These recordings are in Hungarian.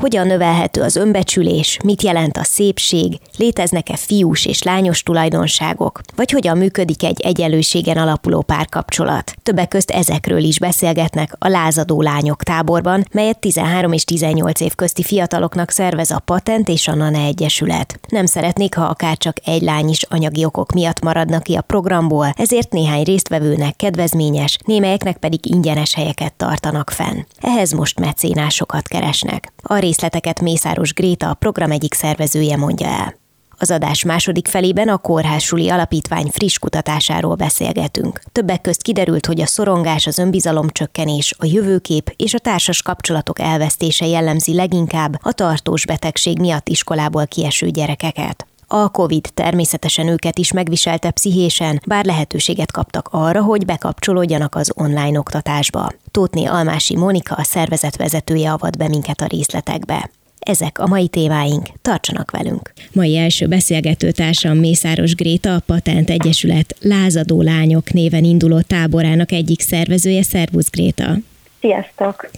Hogyan növelhető az önbecsülés, mit jelent a szépség, léteznek-e fiús és lányos tulajdonságok, vagy hogyan működik egy egyenlőségen alapuló párkapcsolat. Többek közt ezekről is beszélgetnek a Lázadó Lányok táborban, melyet 13 és 18 év közti fiataloknak szervez a Patent és a Nane Egyesület. Nem szeretnék, ha akár csak egy lány is anyagi okok miatt maradnak ki a programból, ezért néhány résztvevőnek kedvezményes, némelyeknek pedig ingyenes helyeket tartanak fenn. Ehhez most mecénásokat keresnek. A részleteket Mészáros Gréta, a program egyik szervezője mondja el. Az adás második felében a Kórházsuli Alapítvány friss kutatásáról beszélgetünk. Többek közt kiderült, hogy a szorongás, az önbizalomcsökkenés, a jövőkép és a társas kapcsolatok elvesztése jellemzi leginkább a tartós betegség miatt iskolából kieső gyerekeket. A COVID természetesen őket is megviselte pszichésen, bár lehetőséget kaptak arra, hogy bekapcsolódjanak az online oktatásba. Tótné Almási Monika, a szervezet vezetője avat be minket a részletekbe. Ezek a mai témáink, tartsanak velünk! Mai első beszélgető társam Mészáros Gréta, a Patent Egyesület Lázadó Lányok néven induló táborának egyik szervezője. Szervusz Gréta! Sziasztok!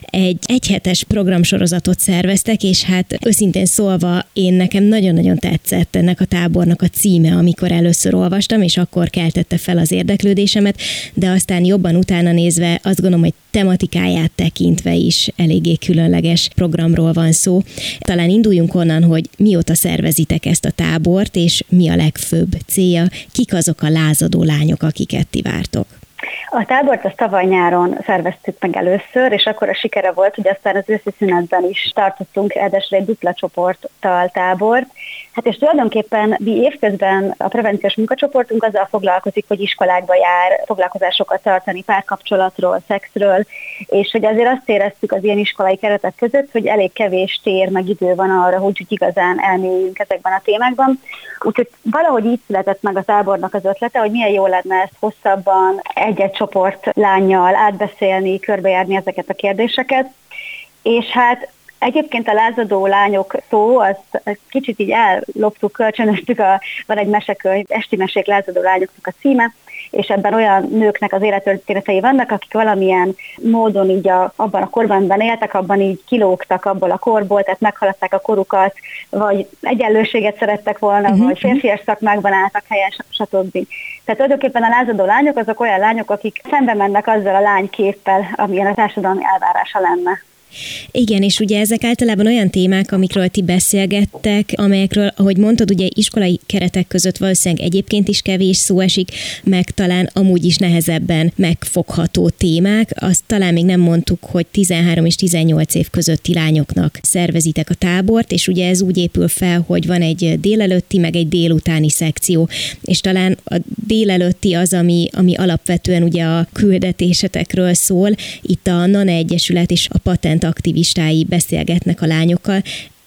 Egy egyhetes programsorozatot szerveztek, és hát őszintén szólva én nekem nagyon-nagyon tetszett ennek a tábornak a címe, amikor először olvastam, és akkor keltette fel az érdeklődésemet, de aztán jobban utána nézve azt gondolom, hogy tematikáját tekintve is eléggé különleges programról van szó. Talán induljunk onnan, hogy mióta szervezitek ezt a tábort, és mi a legfőbb célja, kik azok a lázadó lányok, akiket ti vártok. A tábort a tavaly nyáron szerveztük meg először, és akkor a sikere volt, hogy aztán az őszi szünetben is tartottunk ráadásul egy dupla csoporttal tábort. Hát és tulajdonképpen mi évközben a prevenciós munkacsoportunk azzal foglalkozik, hogy iskolákba jár foglalkozásokat tartani párkapcsolatról, szexről, és hogy azért azt éreztük az ilyen iskolai keretek között, hogy elég kevés tér, meg idő van arra, hogy igazán elmélyüljünk ezekben a témákban. Úgyhogy valahogy így született meg a tábornak az ötlete, hogy milyen jó lenne ezt hosszabban egy-egy csoport lányjal átbeszélni, körbejárni ezeket a kérdéseket. És hát Egyébként a lázadó lányok szó, azt kicsit így elloptuk, kölcsönöztük, a, van egy mesekönyv, Esti mesék lázadó lányoknak a címe, és ebben olyan nőknek az élettörténetei vannak, akik valamilyen módon így a, abban a korban éltek, abban így kilógtak abból a korból, tehát meghaladták a korukat, vagy egyenlőséget szerettek volna, uh-huh. vagy férfias szakmákban álltak helyen, stb. Tehát tulajdonképpen a lázadó lányok azok olyan lányok, akik szembe mennek azzal a lányképpel, amilyen a társadalmi elvárása lenne. Igen, és ugye ezek általában olyan témák, amikről ti beszélgettek, amelyekről, ahogy mondtad, ugye iskolai keretek között valószínűleg egyébként is kevés szó esik, meg talán amúgy is nehezebben megfogható témák. Azt talán még nem mondtuk, hogy 13 és 18 év közötti lányoknak szervezitek a tábort, és ugye ez úgy épül fel, hogy van egy délelőtti, meg egy délutáni szekció, és talán a délelőtti az, ami, ami alapvetően ugye a küldetésetekről szól. Itt a NANA Egyesület és a Patent aktivistái beszélgetnek a lányokkal.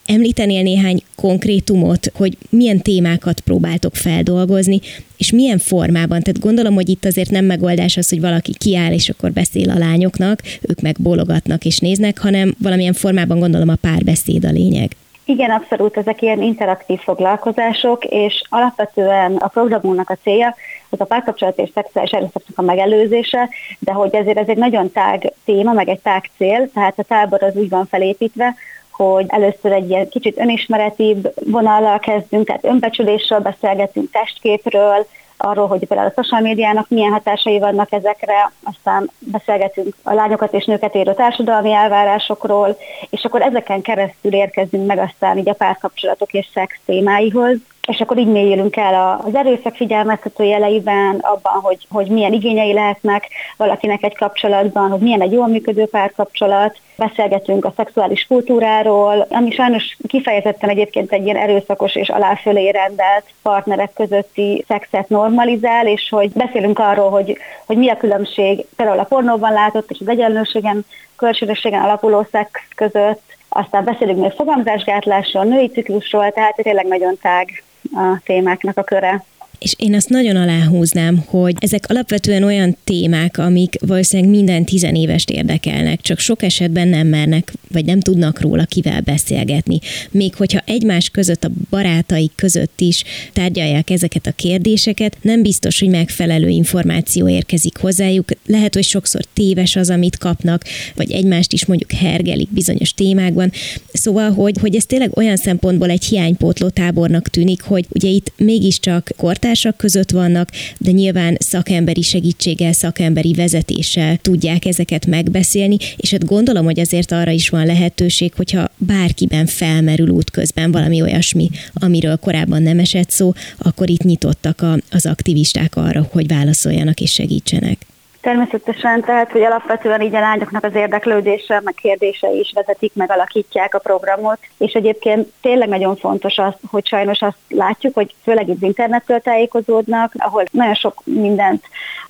Említenél néhány konkrétumot, hogy milyen témákat próbáltok feldolgozni, és milyen formában? Tehát gondolom, hogy itt azért nem megoldás az, hogy valaki kiáll, és akkor beszél a lányoknak, ők meg bologatnak és néznek, hanem valamilyen formában gondolom a párbeszéd a lényeg. Igen, abszolút, ezek ilyen interaktív foglalkozások, és alapvetően a programunknak a célja, az a párkapcsolat és szexuális erőszaknak a megelőzése, de hogy ezért ez egy nagyon tág téma, meg egy tág cél, tehát a tábor az úgy van felépítve, hogy először egy ilyen kicsit önismeretibb vonallal kezdünk, tehát önbecsülésről beszélgetünk, testképről, arról, hogy például a social médiának milyen hatásai vannak ezekre, aztán beszélgetünk a lányokat és nőket érő társadalmi elvárásokról, és akkor ezeken keresztül érkezünk meg aztán így a párkapcsolatok és szex témáihoz, és akkor így mélyülünk el az erőszak figyelmeztető jeleiben, abban, hogy, hogy milyen igényei lehetnek valakinek egy kapcsolatban, hogy milyen egy jól működő párkapcsolat, beszélgetünk a szexuális kultúráról, ami sajnos kifejezetten egyébként egy ilyen erőszakos és aláfölé rendelt partnerek közötti szexet normalizál, és hogy beszélünk arról, hogy, hogy mi a különbség például a pornóban látott és az egyenlőségen, kölcsönösségen alapuló szex között, aztán beszélünk még fogamzásgátlásról, női ciklusról, tehát tényleg nagyon tág a témáknak a köre. És én azt nagyon aláhúznám, hogy ezek alapvetően olyan témák, amik valószínűleg minden tizenévest érdekelnek, csak sok esetben nem mernek, vagy nem tudnak róla kivel beszélgetni. Még hogyha egymás között, a barátaik között is tárgyalják ezeket a kérdéseket, nem biztos, hogy megfelelő információ érkezik hozzájuk. Lehet, hogy sokszor téves az, amit kapnak, vagy egymást is mondjuk hergelik bizonyos témákban. Szóval, hogy, hogy ez tényleg olyan szempontból egy hiánypótló tábornak tűnik, hogy ugye itt mégiscsak kortár kortársak között vannak, de nyilván szakemberi segítséggel, szakemberi vezetéssel tudják ezeket megbeszélni, és hát gondolom, hogy azért arra is van lehetőség, hogyha bárkiben felmerül útközben valami olyasmi, amiről korábban nem esett szó, akkor itt nyitottak a, az aktivisták arra, hogy válaszoljanak és segítsenek. Természetesen, tehát, hogy alapvetően így a lányoknak az érdeklődése, meg kérdése is vezetik, meg alakítják a programot, és egyébként tényleg nagyon fontos az, hogy sajnos azt látjuk, hogy főleg itt internettől tájékozódnak, ahol nagyon sok mindent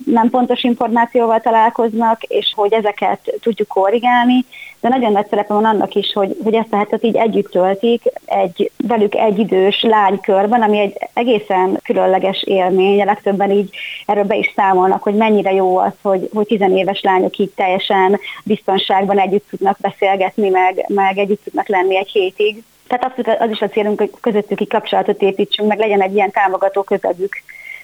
nem pontos információval találkoznak, és hogy ezeket tudjuk korrigálni, de nagyon nagy szerepe van annak is, hogy, hogy ezt a hetet így együtt töltik egy velük egyidős lánykörben, ami egy egészen különleges élmény, a legtöbben így erről be is számolnak, hogy mennyire jó az, hogy, hogy tizenéves lányok így teljesen biztonságban együtt tudnak beszélgetni, meg, meg együtt tudnak lenni egy hétig. Tehát az, az is a célunk, hogy közöttük kapcsolatot építsünk, meg legyen egy ilyen támogató közegük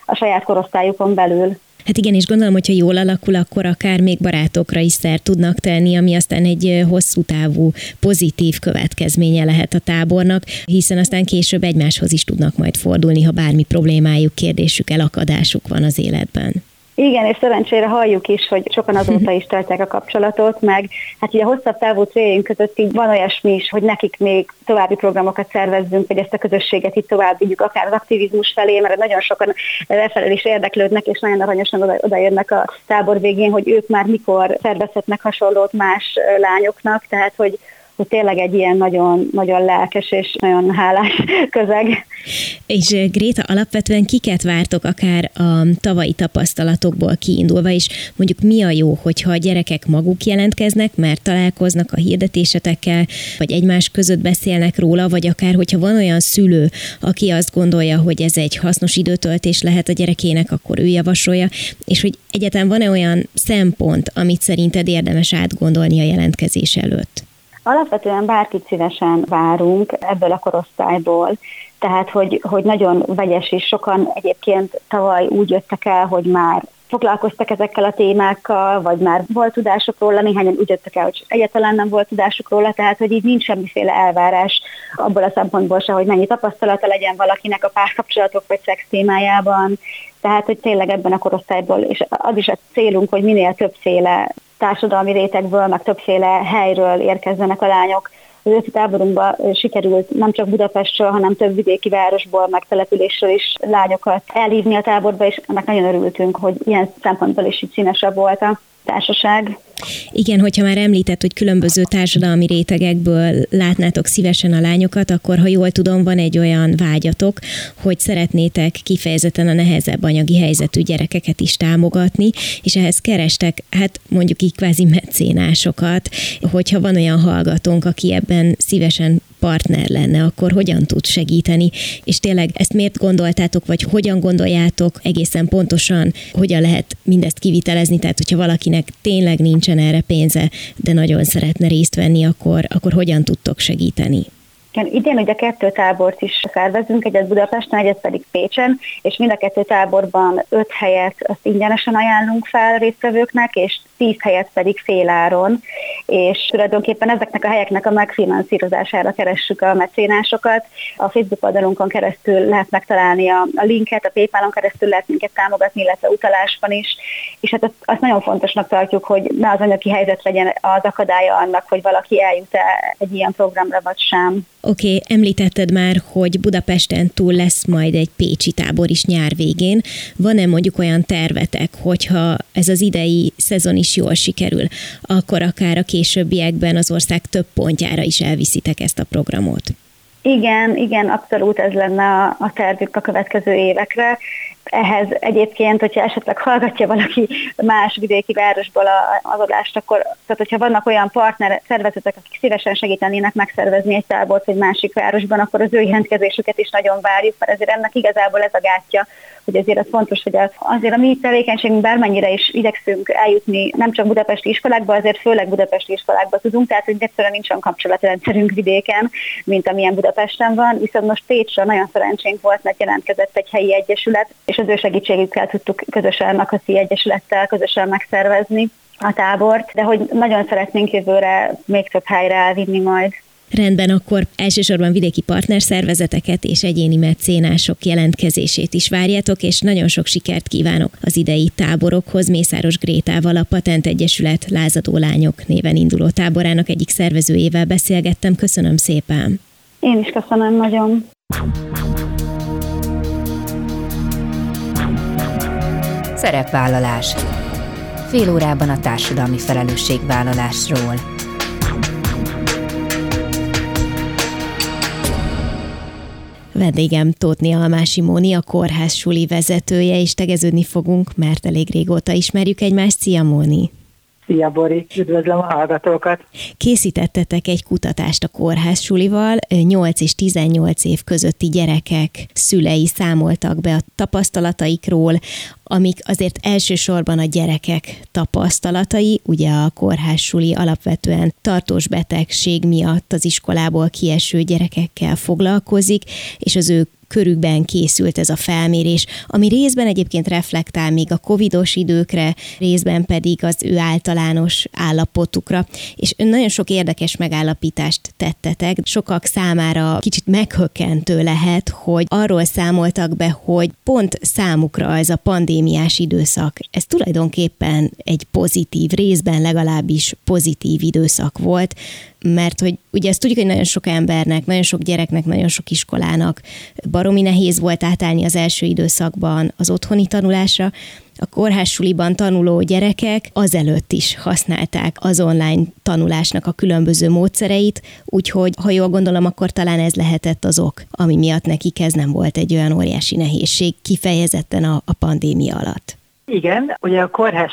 a saját korosztályukon belül. Hát igen, és gondolom, hogyha jól alakul, akkor akár még barátokra is szer tudnak tenni, ami aztán egy hosszú távú pozitív következménye lehet a tábornak, hiszen aztán később egymáshoz is tudnak majd fordulni, ha bármi problémájuk, kérdésük, elakadásuk van az életben. Igen, és szerencsére halljuk is, hogy sokan azóta is tartják a kapcsolatot, meg hát ugye a hosszabb távú céljaink között így van olyasmi is, hogy nekik még további programokat szervezzünk, hogy ezt a közösséget itt tovább vigyük, akár az aktivizmus felé, mert nagyon sokan lefelé is érdeklődnek, és nagyon aranyosan oda, odaérnek a tábor végén, hogy ők már mikor szervezhetnek hasonlót más lányoknak, tehát hogy hogy tényleg egy ilyen nagyon, nagyon lelkes és nagyon hálás közeg. És Gréta, alapvetően kiket vártok akár a tavalyi tapasztalatokból kiindulva, és mondjuk mi a jó, hogyha a gyerekek maguk jelentkeznek, mert találkoznak a hirdetésetekkel, vagy egymás között beszélnek róla, vagy akár, hogyha van olyan szülő, aki azt gondolja, hogy ez egy hasznos időtöltés lehet a gyerekének, akkor ő javasolja, és hogy egyáltalán van-e olyan szempont, amit szerinted érdemes átgondolni a jelentkezés előtt? Alapvetően bárkit szívesen várunk ebből a korosztályból, tehát hogy, hogy nagyon vegyes és sokan egyébként tavaly úgy jöttek el, hogy már foglalkoztak ezekkel a témákkal, vagy már volt tudásuk róla, néhányan úgy jöttek el, hogy egyáltalán nem volt tudásuk róla, tehát hogy így nincs semmiféle elvárás abból a szempontból se, hogy mennyi tapasztalata legyen valakinek a párkapcsolatok vagy szex témájában, tehát hogy tényleg ebben a korosztályból, és az is a célunk, hogy minél többféle társadalmi rétegből, meg többféle helyről érkezzenek a lányok. Az őszi táborunkban sikerült nem csak Budapestről, hanem több vidéki városból, meg településről is lányokat elhívni a táborba, és ennek nagyon örültünk, hogy ilyen szempontból is így színesebb volt a társaság. Igen, hogyha már említett, hogy különböző társadalmi rétegekből látnátok szívesen a lányokat, akkor ha jól tudom, van egy olyan vágyatok, hogy szeretnétek kifejezetten a nehezebb anyagi helyzetű gyerekeket is támogatni, és ehhez kerestek, hát mondjuk így kvázi mecénásokat, hogyha van olyan hallgatónk, aki ebben szívesen partner lenne, akkor hogyan tud segíteni, és tényleg ezt miért gondoltátok, vagy hogyan gondoljátok egészen pontosan, hogyan lehet mindezt kivitelezni, tehát hogyha valakinek tényleg nincsen erre pénze, de nagyon szeretne részt venni, akkor, akkor hogyan tudtok segíteni? Idén ugye kettő tábort is szervezünk, egyet Budapesten, egyet pedig Pécsen, és mind a kettő táborban öt helyet azt ingyenesen ajánlunk fel résztvevőknek, és tíz helyet pedig féláron, és tulajdonképpen ezeknek a helyeknek a megfinanszírozására keressük a mecénásokat. A Facebook oldalunkon keresztül lehet megtalálni a, a linket, a PayPal-on keresztül lehet minket támogatni, illetve utalásban is, és hát azt, azt nagyon fontosnak tartjuk, hogy ne az anyagi helyzet legyen az akadálya annak, hogy valaki eljut-e egy ilyen programra vagy sem. Oké, okay, említetted már, hogy Budapesten túl lesz majd egy Pécsi tábor is nyár végén. Van-e mondjuk olyan tervetek, hogyha ez az idei szezon is jól sikerül, akkor akár a későbbiekben az ország több pontjára is elviszitek ezt a programot? Igen, igen, abszolút ez lenne a, a tervük a következő évekre. Ehhez egyébként, hogyha esetleg hallgatja valaki más vidéki városból az adást, akkor tehát hogyha vannak olyan partner szervezetek, akik szívesen segítenének megszervezni egy tábort egy másik városban, akkor az ő jelentkezésüket is nagyon várjuk, mert ezért ennek igazából ez a gátja, hogy azért az fontos, hogy azért a mi tevékenységünk bármennyire is igyekszünk eljutni nem csak budapesti iskolákba, azért főleg budapesti iskolákba tudunk, tehát hogy egyszerűen nincs olyan kapcsolatrendszerünk vidéken, mint amilyen Budapesten van, viszont most Pécsre nagyon szerencsénk volt, mert jelentkezett egy helyi egyesület, és az ő segítségükkel tudtuk közösen a Kaszi Egyesülettel közösen megszervezni a tábort, de hogy nagyon szeretnénk jövőre még több helyre elvinni majd. Rendben, akkor elsősorban vidéki partnerszervezeteket és egyéni mecénások jelentkezését is várjátok, és nagyon sok sikert kívánok az idei táborokhoz. Mészáros Grétával, a Patent Egyesület Lázadó Lányok néven induló táborának egyik szervezőjével beszélgettem. Köszönöm szépen! Én is köszönöm nagyon! Szerepvállalás. Fél órában a társadalmi felelősségvállalásról. Vendégem Tótni Almási Móni, a kórház suli vezetője, és tegeződni fogunk, mert elég régóta ismerjük egymást. Szia Móni! Szia Bori, üdvözlöm a hallgatókat! Készítettetek egy kutatást a kórház sulival, 8 és 18 év közötti gyerekek szülei számoltak be a tapasztalataikról, amik azért elsősorban a gyerekek tapasztalatai, ugye a kórház suli alapvetően tartós betegség miatt az iskolából kieső gyerekekkel foglalkozik, és az ő körükben készült ez a felmérés, ami részben egyébként reflektál még a covidos időkre, részben pedig az ő általános állapotukra, és nagyon sok érdekes megállapítást tettetek. Sokak számára kicsit meghökkentő lehet, hogy arról számoltak be, hogy pont számukra ez a pandémiás időszak, ez tulajdonképpen egy pozitív, részben legalábbis pozitív időszak volt, mert hogy ugye ezt tudjuk, hogy nagyon sok embernek, nagyon sok gyereknek, nagyon sok iskolának baromi nehéz volt átállni az első időszakban az otthoni tanulásra, a kórházsuliban tanuló gyerekek azelőtt is használták az online tanulásnak a különböző módszereit, úgyhogy ha jól gondolom, akkor talán ez lehetett az ok, ami miatt nekik ez nem volt egy olyan óriási nehézség, kifejezetten a, a pandémia alatt. Igen, ugye a kórház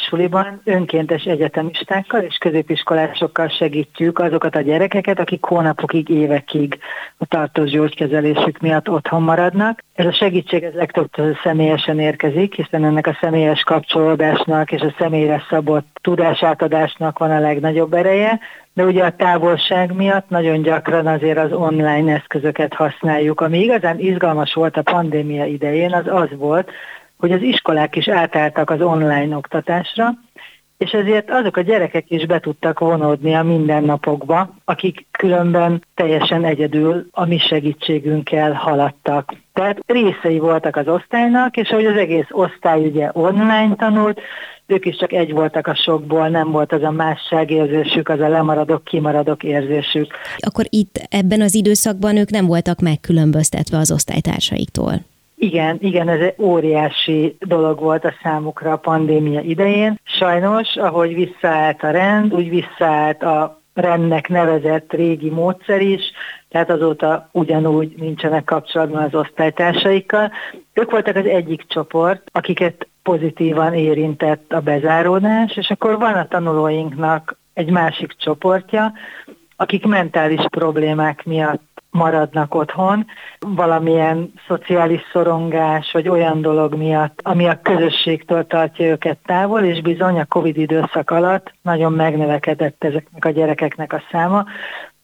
önkéntes egyetemistákkal és középiskolásokkal segítjük azokat a gyerekeket, akik hónapokig, évekig a tartós gyógykezelésük miatt otthon maradnak. Ez a segítség ez legtöbb személyesen érkezik, hiszen ennek a személyes kapcsolódásnak és a személyre szabott tudásátadásnak van a legnagyobb ereje, de ugye a távolság miatt nagyon gyakran azért az online eszközöket használjuk. Ami igazán izgalmas volt a pandémia idején, az az volt, hogy az iskolák is átálltak az online oktatásra, és ezért azok a gyerekek is be tudtak vonódni a mindennapokba, akik különben teljesen egyedül a mi segítségünkkel haladtak. Tehát részei voltak az osztálynak, és ahogy az egész osztály ugye online tanult, ők is csak egy voltak a sokból, nem volt az a másságérzésük, az a lemaradok, kimaradok érzésük. Akkor itt ebben az időszakban ők nem voltak megkülönböztetve az osztálytársaiktól. Igen, igen, ez egy óriási dolog volt a számukra a pandémia idején. Sajnos, ahogy visszaállt a rend, úgy visszaállt a rendnek nevezett régi módszer is, tehát azóta ugyanúgy nincsenek kapcsolatban az osztálytársaikkal. Ők voltak az egyik csoport, akiket pozitívan érintett a bezáródás, és akkor van a tanulóinknak egy másik csoportja, akik mentális problémák miatt maradnak otthon, valamilyen szociális szorongás, vagy olyan dolog miatt, ami a közösségtől tartja őket távol, és bizony a Covid időszak alatt nagyon megnövekedett ezeknek a gyerekeknek a száma,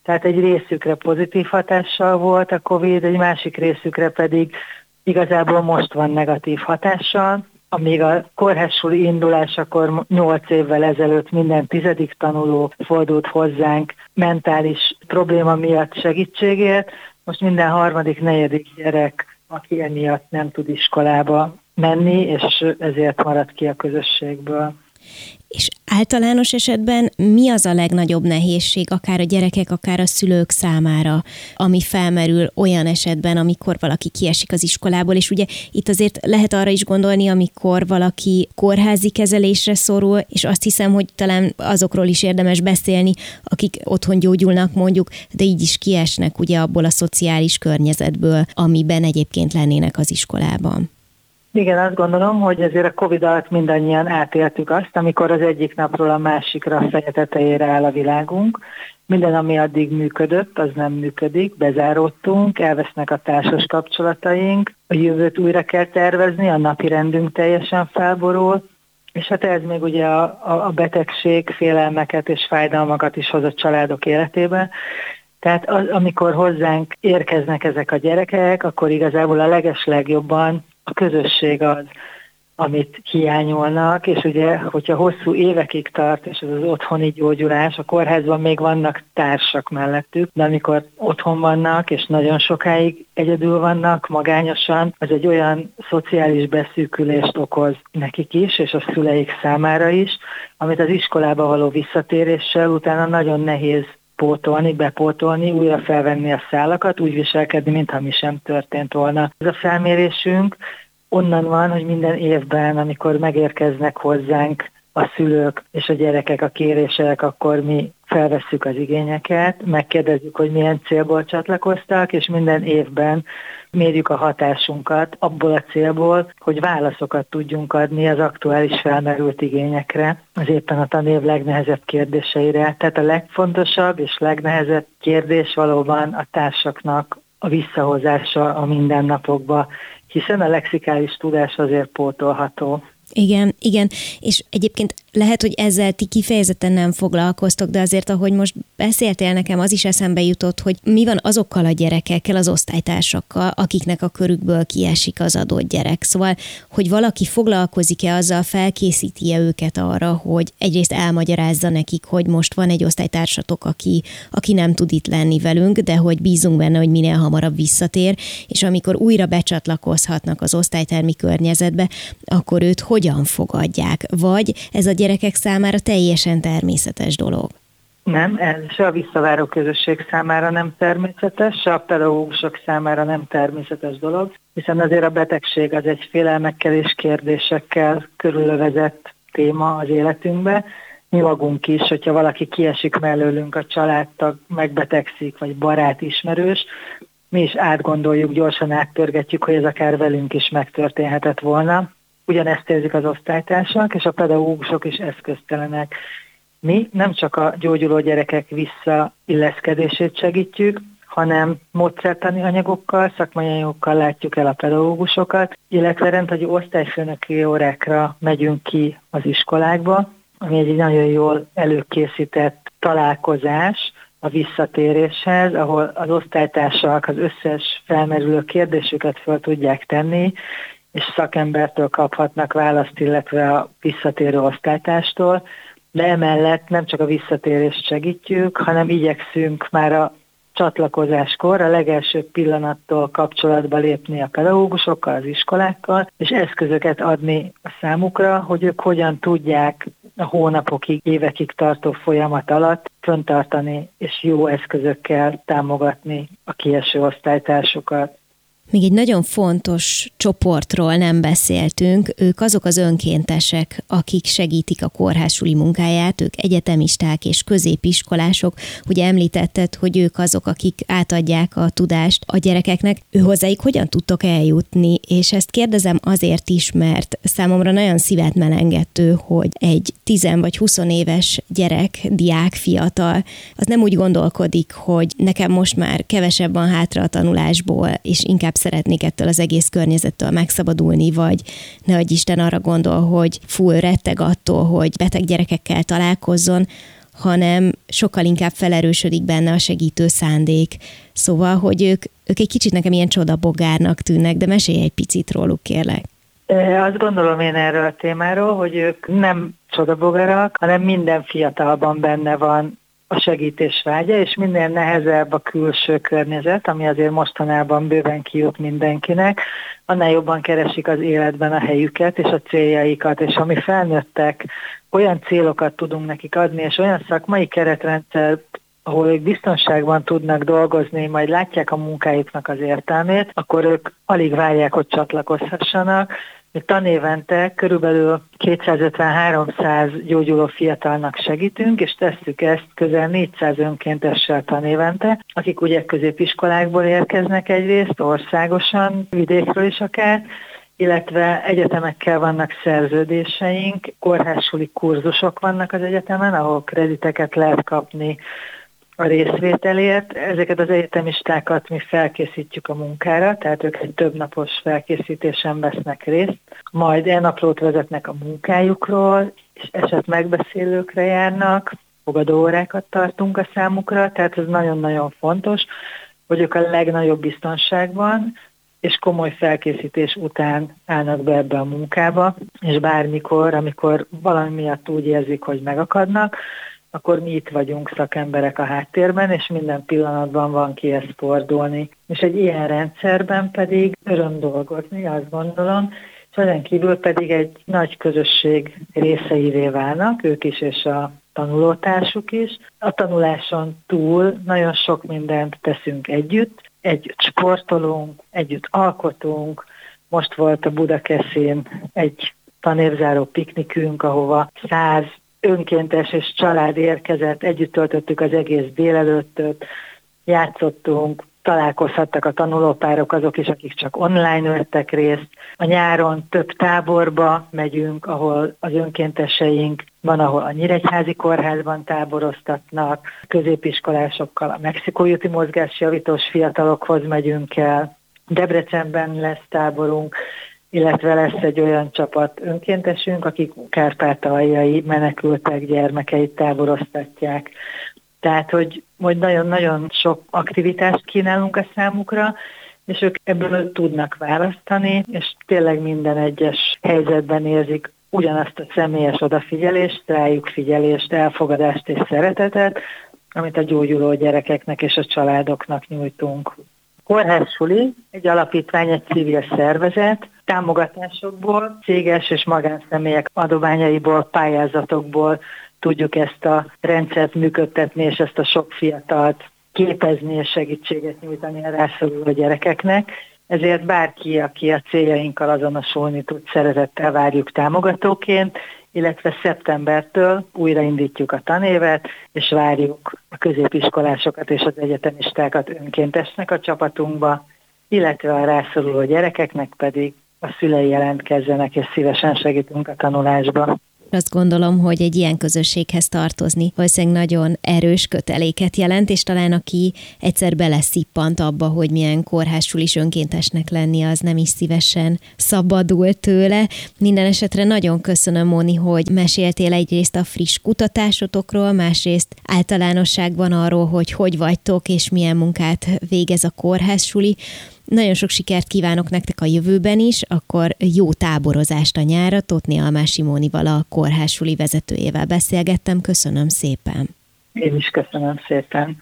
tehát egy részükre pozitív hatással volt a Covid, egy másik részükre pedig igazából most van negatív hatással, amíg a kórházsuli indulásakor 8 évvel ezelőtt minden tizedik tanuló fordult hozzánk mentális probléma miatt segítségért, most minden harmadik, negyedik gyerek, aki emiatt nem tud iskolába menni, és ezért marad ki a közösségből. És általános esetben mi az a legnagyobb nehézség, akár a gyerekek, akár a szülők számára, ami felmerül olyan esetben, amikor valaki kiesik az iskolából, és ugye itt azért lehet arra is gondolni, amikor valaki kórházi kezelésre szorul, és azt hiszem, hogy talán azokról is érdemes beszélni, akik otthon gyógyulnak mondjuk, de így is kiesnek ugye abból a szociális környezetből, amiben egyébként lennének az iskolában. Igen, azt gondolom, hogy ezért a Covid alatt mindannyian átéltük azt, amikor az egyik napról a másikra a feje tetejére áll a világunk. Minden, ami addig működött, az nem működik, bezáródtunk, elvesznek a társas kapcsolataink, a jövőt újra kell tervezni, a napi rendünk teljesen felborul, és hát ez még ugye a, a betegség félelmeket és fájdalmakat is hoz a családok életében, tehát az, amikor hozzánk érkeznek ezek a gyerekek, akkor igazából a legeslegjobban a közösség az, amit hiányolnak, és ugye, hogyha hosszú évekig tart, és ez az otthoni gyógyulás, a kórházban még vannak társak mellettük, de amikor otthon vannak, és nagyon sokáig egyedül vannak, magányosan, az egy olyan szociális beszűkülést okoz nekik is, és a szüleik számára is, amit az iskolába való visszatéréssel utána nagyon nehéz pótolni, bepótolni, újra felvenni a szálakat, úgy viselkedni, mintha mi sem történt volna. Ez a felmérésünk onnan van, hogy minden évben, amikor megérkeznek hozzánk a szülők és a gyerekek a kérések, akkor mi felvesszük az igényeket, megkérdezzük, hogy milyen célból csatlakoztak, és minden évben mérjük a hatásunkat abból a célból, hogy válaszokat tudjunk adni az aktuális felmerült igényekre, az éppen a tanév legnehezebb kérdéseire. Tehát a legfontosabb és legnehezebb kérdés valóban a társaknak a visszahozása a mindennapokba, hiszen a lexikális tudás azért pótolható. Igen, igen, és egyébként lehet, hogy ezzel ti kifejezetten nem foglalkoztok, de azért, ahogy most beszéltél nekem, az is eszembe jutott, hogy mi van azokkal a gyerekekkel, az osztálytársakkal, akiknek a körükből kiesik az adott gyerek. Szóval, hogy valaki foglalkozik-e azzal, felkészíti-e őket arra, hogy egyrészt elmagyarázza nekik, hogy most van egy osztálytársatok, aki, aki nem tud itt lenni velünk, de hogy bízunk benne, hogy minél hamarabb visszatér, és amikor újra becsatlakozhatnak az osztálytermi környezetbe, akkor őt hogyan fogadják? Vagy ez a gyerek gyerekek számára teljesen természetes dolog. Nem, ez se a visszaváró közösség számára nem természetes, se a pedagógusok számára nem természetes dolog, hiszen azért a betegség az egy félelmekkel és kérdésekkel körülövezett téma az életünkbe. Mi magunk is, hogyha valaki kiesik mellőlünk, a családtag megbetegszik, vagy barát, ismerős, mi is átgondoljuk, gyorsan átpörgetjük, hogy ez akár velünk is megtörténhetett volna. Ugyanezt érzik az osztálytársak, és a pedagógusok is eszköztelenek. Mi nem csak a gyógyuló gyerekek visszailleszkedését segítjük, hanem módszertani anyagokkal, szakmai anyagokkal látjuk el a pedagógusokat, illetve rendhagyó osztályfőnöki órákra megyünk ki az iskolákba, ami egy nagyon jól előkészített találkozás a visszatéréshez, ahol az osztálytársak az összes felmerülő kérdésüket fel tudják tenni, és szakembertől kaphatnak választ, illetve a visszatérő osztálytástól, de emellett nem csak a visszatérést segítjük, hanem igyekszünk már a csatlakozáskor a legelső pillanattól kapcsolatba lépni a pedagógusokkal, az iskolákkal, és eszközöket adni a számukra, hogy ők hogyan tudják a hónapokig, évekig tartó folyamat alatt föntartani és jó eszközökkel támogatni a kieső osztálytársukat. Még egy nagyon fontos csoportról nem beszéltünk, ők azok az önkéntesek, akik segítik a kórhásuli munkáját, ők egyetemisták és középiskolások. Ugye említetted, hogy ők azok, akik átadják a tudást a gyerekeknek. Ő hozzájuk hogyan tudtok eljutni? És ezt kérdezem azért is, mert számomra nagyon szívet melengető, hogy egy 10 vagy 20 éves gyerek, diák, fiatal, az nem úgy gondolkodik, hogy nekem most már kevesebb van hátra a tanulásból, és inkább szeretnék ettől az egész környezettől megszabadulni, vagy ne hogy Isten arra gondol, hogy full retteg attól, hogy beteg gyerekekkel találkozzon, hanem sokkal inkább felerősödik benne a segítő szándék. Szóval, hogy ők, ők egy kicsit nekem ilyen csodabogárnak tűnnek, de mesélj egy picit róluk, kérlek. Azt gondolom én erről a témáról, hogy ők nem csodabogarak, hanem minden fiatalban benne van a segítés vágya, és minél nehezebb a külső környezet, ami azért mostanában bőven kijut mindenkinek, annál jobban keresik az életben a helyüket és a céljaikat, és ami felnőttek, olyan célokat tudunk nekik adni, és olyan szakmai keretrendszer ahol ők biztonságban tudnak dolgozni, majd látják a munkájuknak az értelmét, akkor ők alig várják, hogy csatlakozhassanak, mi tanévente körülbelül 250-300 gyógyuló fiatalnak segítünk, és tesszük ezt közel 400 önkéntessel tanévente, akik ugye középiskolákból érkeznek egyrészt, országosan, vidékről is akár, illetve egyetemekkel vannak szerződéseink, kórházsuli kurzusok vannak az egyetemen, ahol krediteket lehet kapni a részvételért. Ezeket az egyetemistákat mi felkészítjük a munkára, tehát ők egy több napos felkészítésen vesznek részt, majd elnaplót vezetnek a munkájukról, és eset megbeszélőkre járnak, fogadóórákat tartunk a számukra, tehát ez nagyon-nagyon fontos, hogy ők a legnagyobb biztonságban, és komoly felkészítés után állnak be ebbe a munkába, és bármikor, amikor valami miatt úgy érzik, hogy megakadnak, akkor mi itt vagyunk szakemberek a háttérben, és minden pillanatban van kihez fordulni. És egy ilyen rendszerben pedig öröm dolgozni, azt gondolom, és ezen kívül pedig egy nagy közösség részeivé válnak, ők is és a tanulótársuk is. A tanuláson túl nagyon sok mindent teszünk együtt, együtt sportolunk, együtt alkotunk, most volt a Budakeszin egy tanévzáró piknikünk, ahova száz önkéntes és család érkezett, együtt töltöttük az egész délelőttöt, játszottunk, találkozhattak a tanulópárok azok is, akik csak online vettek részt. A nyáron több táborba megyünk, ahol az önkénteseink van, ahol a Nyíregyházi Kórházban táboroztatnak, középiskolásokkal a Mexikói úti mozgásjavítós fiatalokhoz megyünk el, Debrecenben lesz táborunk, illetve lesz egy olyan csapat önkéntesünk, akik kárpátaljai menekültek gyermekeit táboroztatják. Tehát, hogy, hogy nagyon-nagyon sok aktivitást kínálunk a számukra, és ők ebből tudnak választani, és tényleg minden egyes helyzetben érzik ugyanazt a személyes odafigyelést, rájuk figyelést, elfogadást és szeretetet, amit a gyógyuló gyerekeknek és a családoknak nyújtunk. Kórház Suli, egy alapítvány, egy civil szervezet, támogatásokból, céges és magánszemélyek adományaiból, pályázatokból tudjuk ezt a rendszert működtetni, és ezt a sok fiatalt képezni és segítséget nyújtani a rászoruló gyerekeknek. Ezért bárki, aki a céljainkkal azonosulni tud, szeretettel várjuk támogatóként, illetve szeptembertől újraindítjuk a tanévet, és várjuk a középiskolásokat és az egyetemistákat önkéntesnek a csapatunkba, illetve a rászoruló gyerekeknek pedig a szülei jelentkezzenek, és szívesen segítünk a tanulásban. Azt gondolom, hogy egy ilyen közösséghez tartozni valószínűleg nagyon erős köteléket jelent, és talán aki egyszer beleszippant abba, hogy milyen kórhásul is önkéntesnek lenni, az nem is szívesen szabadul tőle. Minden esetre nagyon köszönöm, Móni, hogy meséltél egyrészt a friss kutatásotokról, másrészt általánosságban arról, hogy hogy vagytok, és milyen munkát végez a kórházsuli. Nagyon sok sikert kívánok nektek a jövőben is, akkor jó táborozást a nyára. Totni Almás Simónival a kórhásuli vezetőjével beszélgettem. Köszönöm szépen. Én is köszönöm szépen.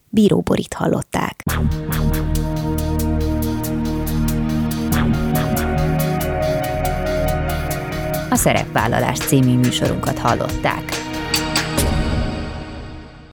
Bíró Borit hallották. A Szerepvállalás című műsorunkat hallották.